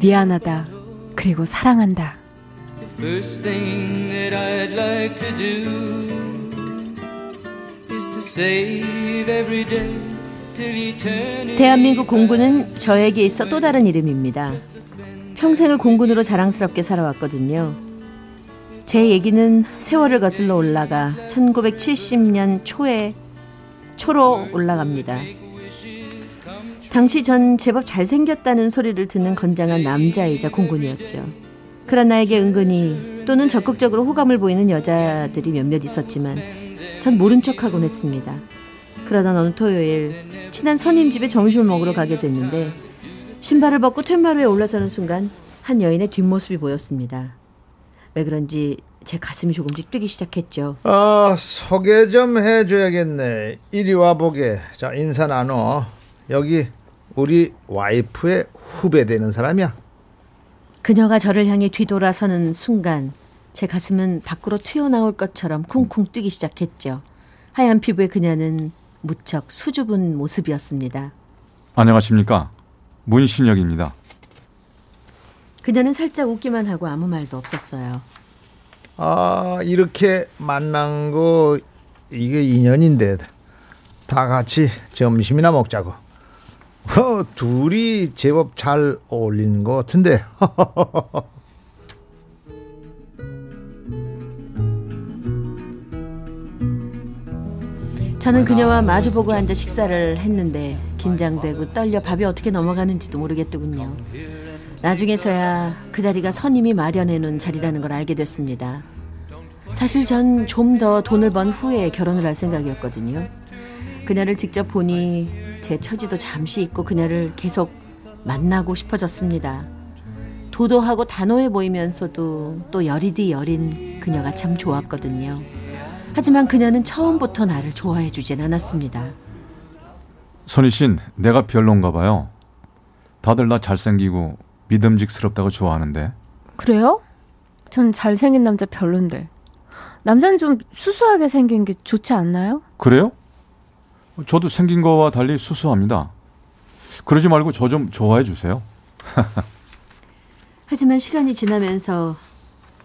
미안하다 그리고 사랑한다 First thing that I'd like to do is to save every day till eternity. 대한민국 공군은 저에게 있어 또 다른 이름입니다. 평생을 공군으로 자랑스럽게 살아왔거든요. 제 얘기는 세월을 거슬러 올라가 1970년 초에 초로 올라갑니다. 당시 전 제법 잘생겼다는 소리를 듣는 건장한 남자이자 공군이었죠. 그런 나에게 은근히 또는 적극적으로 호감을 보이는 여자들이 몇몇 있었지만 전 모른 척하곤 했습니다. 그러던 어느 토요일 친한 선임 집에 점심을 먹으러 가게 됐는데 신발을 벗고 툇마루에 올라서는 순간 한 여인의 뒷모습이 보였습니다. 왜 그런지 제 가슴이 조금씩 뛰기 시작했죠. 아 소개 좀 해줘야겠네. 이리 와 보게. 자 인사 나눠. 여기 우리 와이프의 후배 되는 사람이야. 그녀가 저를 향해 뒤돌아서는 순간 제 가슴은 밖으로 튀어나올 것처럼 쿵쿵 뛰기 시작했죠. 하얀 피부의 그녀는 무척 수줍은 모습이었습니다. 안녕하십니까. 문신혁입니다. 그녀는 살짝 웃기만 하고 아무 말도 없었어요. 아, 이렇게 만난 거 이게 인연인데 다 같이 점심이나 먹자고. 어, 둘이 제법 잘 어울리는 것 같은데. 저는 그녀와 마주보고 앉아 식사를 했는데 긴장되고 떨려 밥이 어떻게 넘어가는지도 모르겠더군요. 나중에서야 그 자리가 선임이 마련해 놓은 자리라는 걸 알게 됐습니다. 사실 전 좀 더 돈을 번 후에 결혼을 할 생각이었거든요. 그녀를 직접 보니 제 처지도 잠시 잊고 그녀를 계속 만나고 싶어졌습니다. 도도하고 단호해 보이면서도 또 여리디 여린 그녀가 참 좋았거든요. 하지만 그녀는 처음부터 나를 좋아해 주진 않았습니다. 선희 씨, 내가 별론가 봐요. 다들 나 잘생기고 믿음직스럽다고 좋아하는데. 그래요? 전 잘생긴 남자 별론데. 남자는 좀 수수하게 생긴 게 좋지 않나요? 그래요? 저도 생긴 거와 달리 수수합니다. 그러지 말고 저 좀 좋아해 주세요. 하지만 시간이 지나면서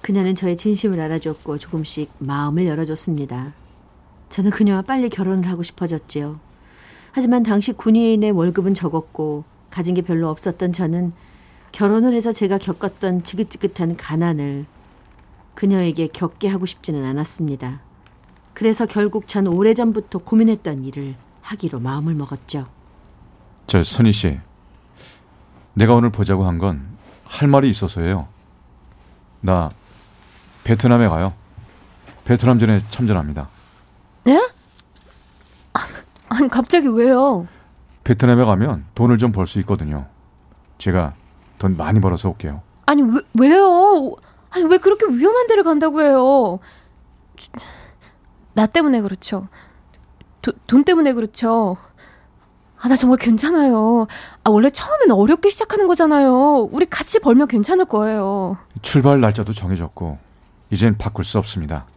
그녀는 저의 진심을 알아줬고 조금씩 마음을 열어줬습니다. 저는 그녀와 빨리 결혼을 하고 싶어졌지요. 하지만 당시 군인의 월급은 적었고 가진 게 별로 없었던 저는 결혼을 해서 제가 겪었던 지긋지긋한 가난을 그녀에게 겪게 하고 싶지는 않았습니다. 그래서 결국 전 오래전부터 고민했던 일을 하기로 마음을 먹었죠. 저 선희 씨, 내가 오늘 보자고 한 건 할 말이 있어서예요. 나 베트남에 가요. 베트남 전에 참전합니다. 예? 아니 갑자기 왜요? 베트남에 가면 돈을 좀 벌 수 있거든요. 제가 돈 많이 벌어서 올게요. 아니 왜 왜요? 아니 왜 그렇게 위험한 데를 간다고 해요? 나 때문에 그렇죠. 도, 돈 때문에 그렇죠. 아, 나 정말 괜찮아요. 아, 원래 처음엔 어렵게 시작하는 거잖아요. 우리 같이 벌면 괜찮을 거예요. 출발 날짜도 정해졌고, 이젠 바꿀 수 없습니다.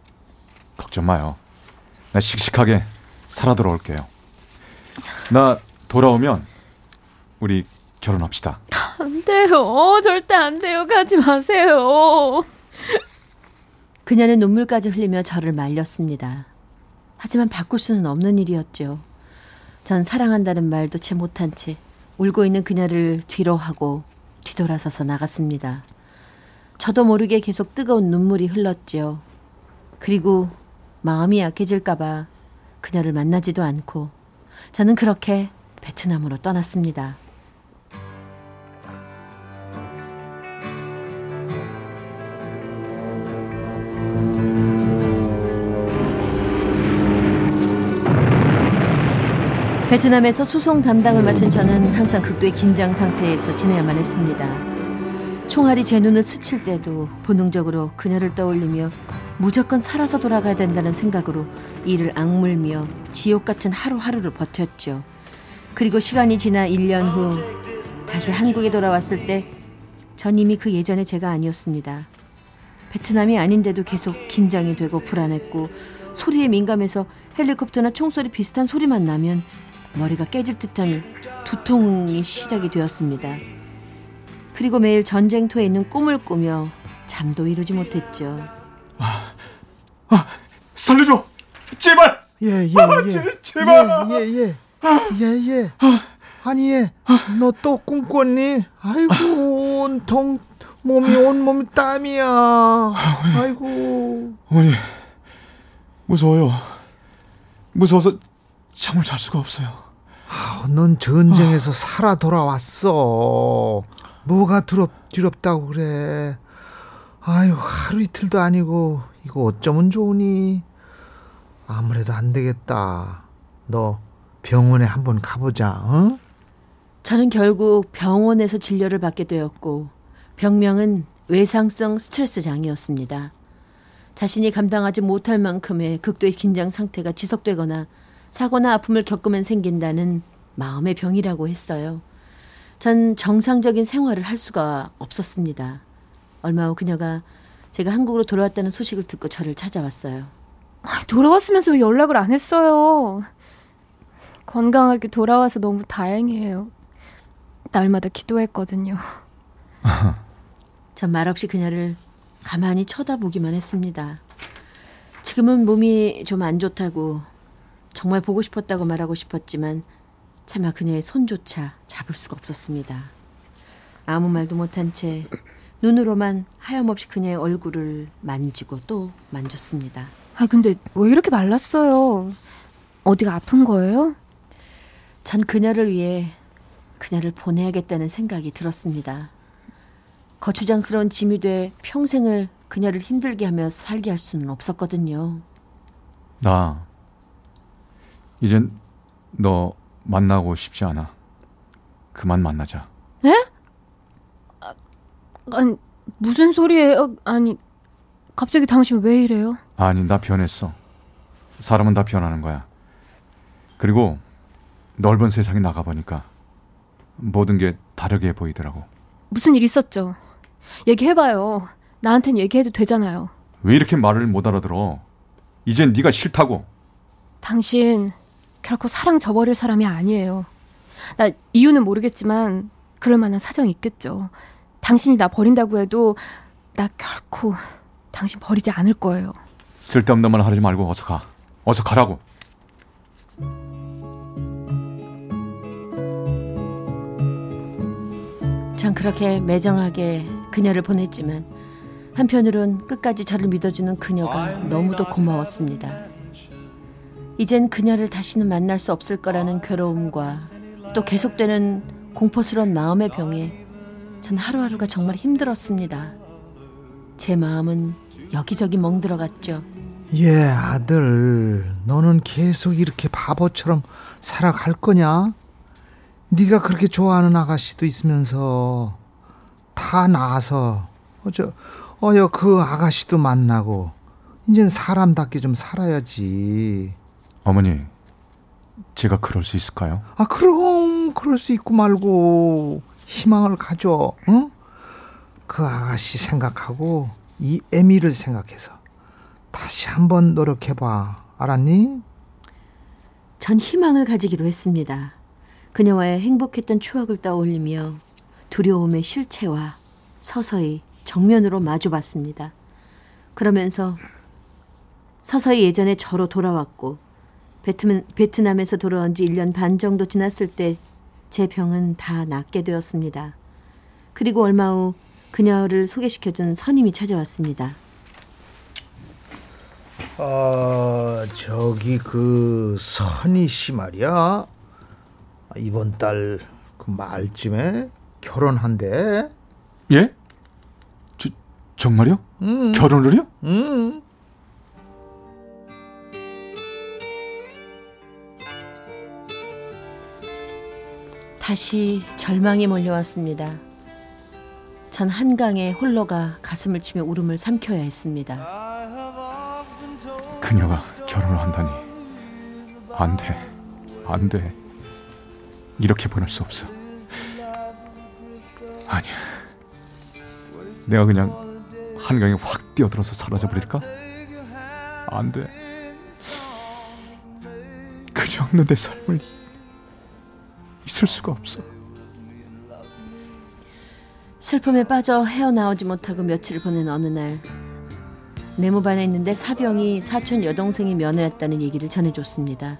걱정 마요. 나 씩씩하게 살아 돌아올게요. 나 돌아오면, 우리 결혼합시다. 안 돼요. 절대 안 돼요. 가지 마세요. 그녀는 눈물까지 흘리며 저를 말렸습니다. 하지만 바꿀 수는 없는 일이었죠. 전 사랑한다는 말도 채 못한 채 울고 있는 그녀를 뒤로 하고 뒤돌아서서 나갔습니다. 저도 모르게 계속 뜨거운 눈물이 흘렀지요. 그리고 마음이 약해질까봐 그녀를 만나지도 않고 저는 그렇게 베트남으로 떠났습니다. 베트남에서 수송 담당을 맡은 저는 항상 극도의 긴장 상태에서 지내야만 했습니다. 총알이 제 눈을 스칠 때도 본능적으로 그녀를 떠올리며 무조건 살아서 돌아가야 된다는 생각으로 이를 악물며 지옥 같은 하루하루를 버텼죠. 그리고 시간이 지나 1년 후 다시 한국에 돌아왔을 때 전 이미 그 예전의 제가 아니었습니다. 베트남이 아닌데도 계속 긴장이 되고 불안했고 소리에 민감해서 헬리콥터나 총소리 비슷한 소리만 나면 머리가 깨질 듯한 두통이 시작이 되었습니다. 그리고 매일 전쟁터에 있는 꿈을 꾸며 잠도 이루지 못했죠. 아, 아 살려줘! 제발! 예, 예, 아, 예. 제발! 예, 예, 예. 예, 예. 아니, 예. 너또 꿈꿨니? 아이고, 온통 몸이 온몸 땀이야. 아이고. 어머니, 무서워요. 무서워서 잠을 잘 수가 없어요. 아, 넌 전쟁에서 아. 살아 돌아왔어. 뭐가 두렵, 두렵다고 그래. 아유, 하루 이틀도 아니고, 이거 어쩌면 좋으니? 아무래도 안 되겠다. 너 병원에 한번 가보자, 어? 저는 결국 병원에서 진료를 받게 되었고, 병명은 외상성 스트레스 장이었습니다. 자신이 감당하지 못할 만큼의 극도의 긴장 상태가 지속되거나 사고나 아픔을 겪으면 생긴다는 마음의 병이라고 했어요. 전 정상적인 생활을 할 수가 없었습니다. 얼마 후 그녀가 제가 한국으로 돌아왔다는 소식을 듣고 저를 찾아왔어요. 돌아왔으면서 왜 연락을 안 했어요? 건강하게 돌아와서 너무 다행이에요. 날마다 기도했거든요. 전 말없이 그녀를 가만히 쳐다보기만 했습니다. 지금은 몸이 좀 안 좋다고 정말 보고 싶었다고 말하고 싶었지만 차마 그녀의 손조차 잡을 수가 없었습니다. 아무 말도 못한 채 눈으로만 하염없이 그녀의 얼굴을 만지고 또 만졌습니다. 아 근데 왜 이렇게 말랐어요? 어디가 아픈 거예요? 전 그녀를 위해 그녀를 보내야겠다는 생각이 들었습니다. 거추장스러운 짐이 돼 평생을 그녀를 힘들게 하며 살게 할 수는 없었거든요. 나 이젠 너 만나고 싶지 않아. 그만 만나자. 에? 아, 아니 무슨 소리예요? 아니 갑자기 당신 왜 이래요? 아니 나 변했어. 사람은 다 변하는 거야. 그리고 넓은 세상에 나가 보니까 모든 게 다르게 보이더라고. 무슨 일 있었죠? 얘기해봐요. 나한텐 얘기해도 되잖아요. 왜 이렇게 말을 못 알아들어? 이젠 네가 싫다고. 당신 결코 사랑 저버릴 사람이 아니에요. 나 이유는 모르겠지만 그럴 만한 사정이 있겠죠. 당신이 나 버린다고 해도 나 결코 당신 버리지 않을 거예요. 쓸데없는 말 하지 말고 어서 가. 어서 가라고. 전 그렇게 매정하게 그녀를 보냈지만 한편으론 끝까지 저를 믿어주는 그녀가 너무도 고마웠습니다. 이젠 그녀를 다시는 만날 수 없을 거라는 괴로움과 또 계속되는 공포스러운 마음의 병에 전 하루하루가 정말 힘들었습니다. 제 마음은 여기저기 멍들어갔죠. 예, 아들. 너는 계속 이렇게 바보처럼 살아갈 거냐? 네가 그렇게 좋아하는 아가씨도 있으면서 다 나아서 어저 어여 그 아가씨도 만나고 이젠 사람답게 좀 살아야지. 어머니, 제가 그럴 수 있을까요? 아 그럼 그럴 수 있고 말고 희망을 가져. 응? 그 아가씨 생각하고 이 애미를 생각해서 다시 한번 노력해 봐. 알았니? 전 희망을 가지기로 했습니다. 그녀와의 행복했던 추억을 떠올리며 두려움의 실체와 서서히 정면으로 마주봤습니다. 그러면서 서서히 예전의 저로 돌아왔고 베트남, 베트남에서 돌아온 지 1년 반 정도 지났을 때 제 병은 다 낫게 되었습니다. 그리고 얼마 후 그녀를 소개시켜준 선임이 찾아왔습니다. 어, 저기 그 선희 씨 말이야. 이번 달 그 말쯤에 결혼한대. 예? 저, 정말요? 음. 결혼을요? 음. 다시 절망이 몰려왔습니다. 전 한강에 홀로가 가슴을 치며 울음을 삼켜야 했습니다. 그녀가 결혼을 한다니 안 돼, 안 돼. 이렇게 보낼 수 없어. 아니야. 내가 그냥 한강에 확 뛰어들어서 사라져 버릴까? 안 돼. 그녀 없는 내 삶을 있을 수가 없어. 슬픔에 빠져 헤어나오지 못하고 며칠을 보낸 어느 날 네모반에 있는데 사병이 사촌 여동생이 면회였다는 얘기를 전해줬습니다.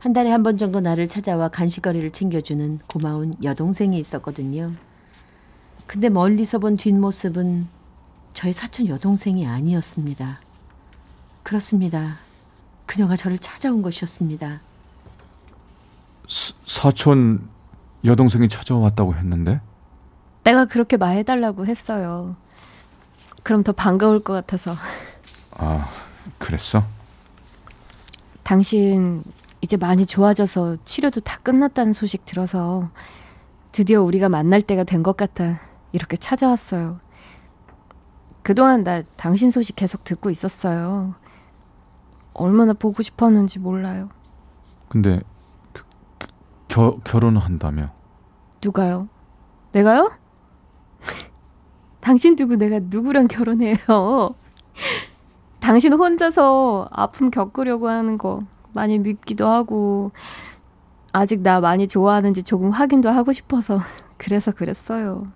한 달에 한 번 정도 나를 찾아와 간식거리를 챙겨주는 고마운 여동생이 있었거든요. 근데 멀리서 본 뒷모습은 저의 사촌 여동생이 아니었습니다. 그렇습니다. 그녀가 저를 찾아온 것이었습니다. 사, 사촌 여동생이 찾아왔다고 했는데 내가 그렇게 말해달라고 했어요. 그럼 더 반가울 것 같아서. 아 그랬어? 당신 이제 많이 좋아져서 치료도 다 끝났다는 소식 들어서 드디어 우리가 만날 때가 된 것 같아 이렇게 찾아왔어요. 그동안 나 당신 소식 계속 듣고 있었어요. 얼마나 보고 싶었는지 몰라요. 근데 겨, 결혼한다며? 누가요? 내가요? 당신 두고 내가 누구랑 결혼해요? 당신 혼자서 아픔 겪으려고 하는 거 많이 밉기도 하고 아직 나 많이 좋아하는지 조금 확인도 하고 싶어서 그래서 그랬어요.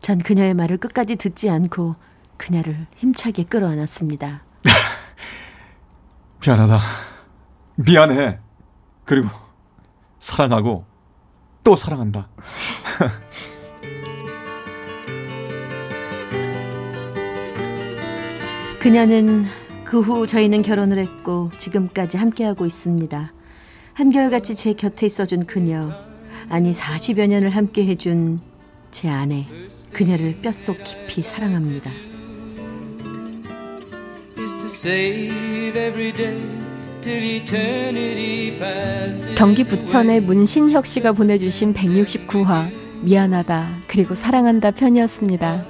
전 그녀의 말을 끝까지 듣지 않고 그녀를 힘차게 끌어안았습니다. 미안하다. 미안해. 그리고 사랑하고 또 사랑한다. 그녀는 그 후 저희는 결혼을 했고 지금까지 함께하고 있습니다. 한결같이 제 곁에 있어준 그녀, 아니 40여 년을 함께 해준 제 아내, 그녀를 뼛속 깊이 사랑합니다. 경기 부천의 문신혁 씨가 보내주신 169화 미안하다 그리고 사랑한다 편이었습니다.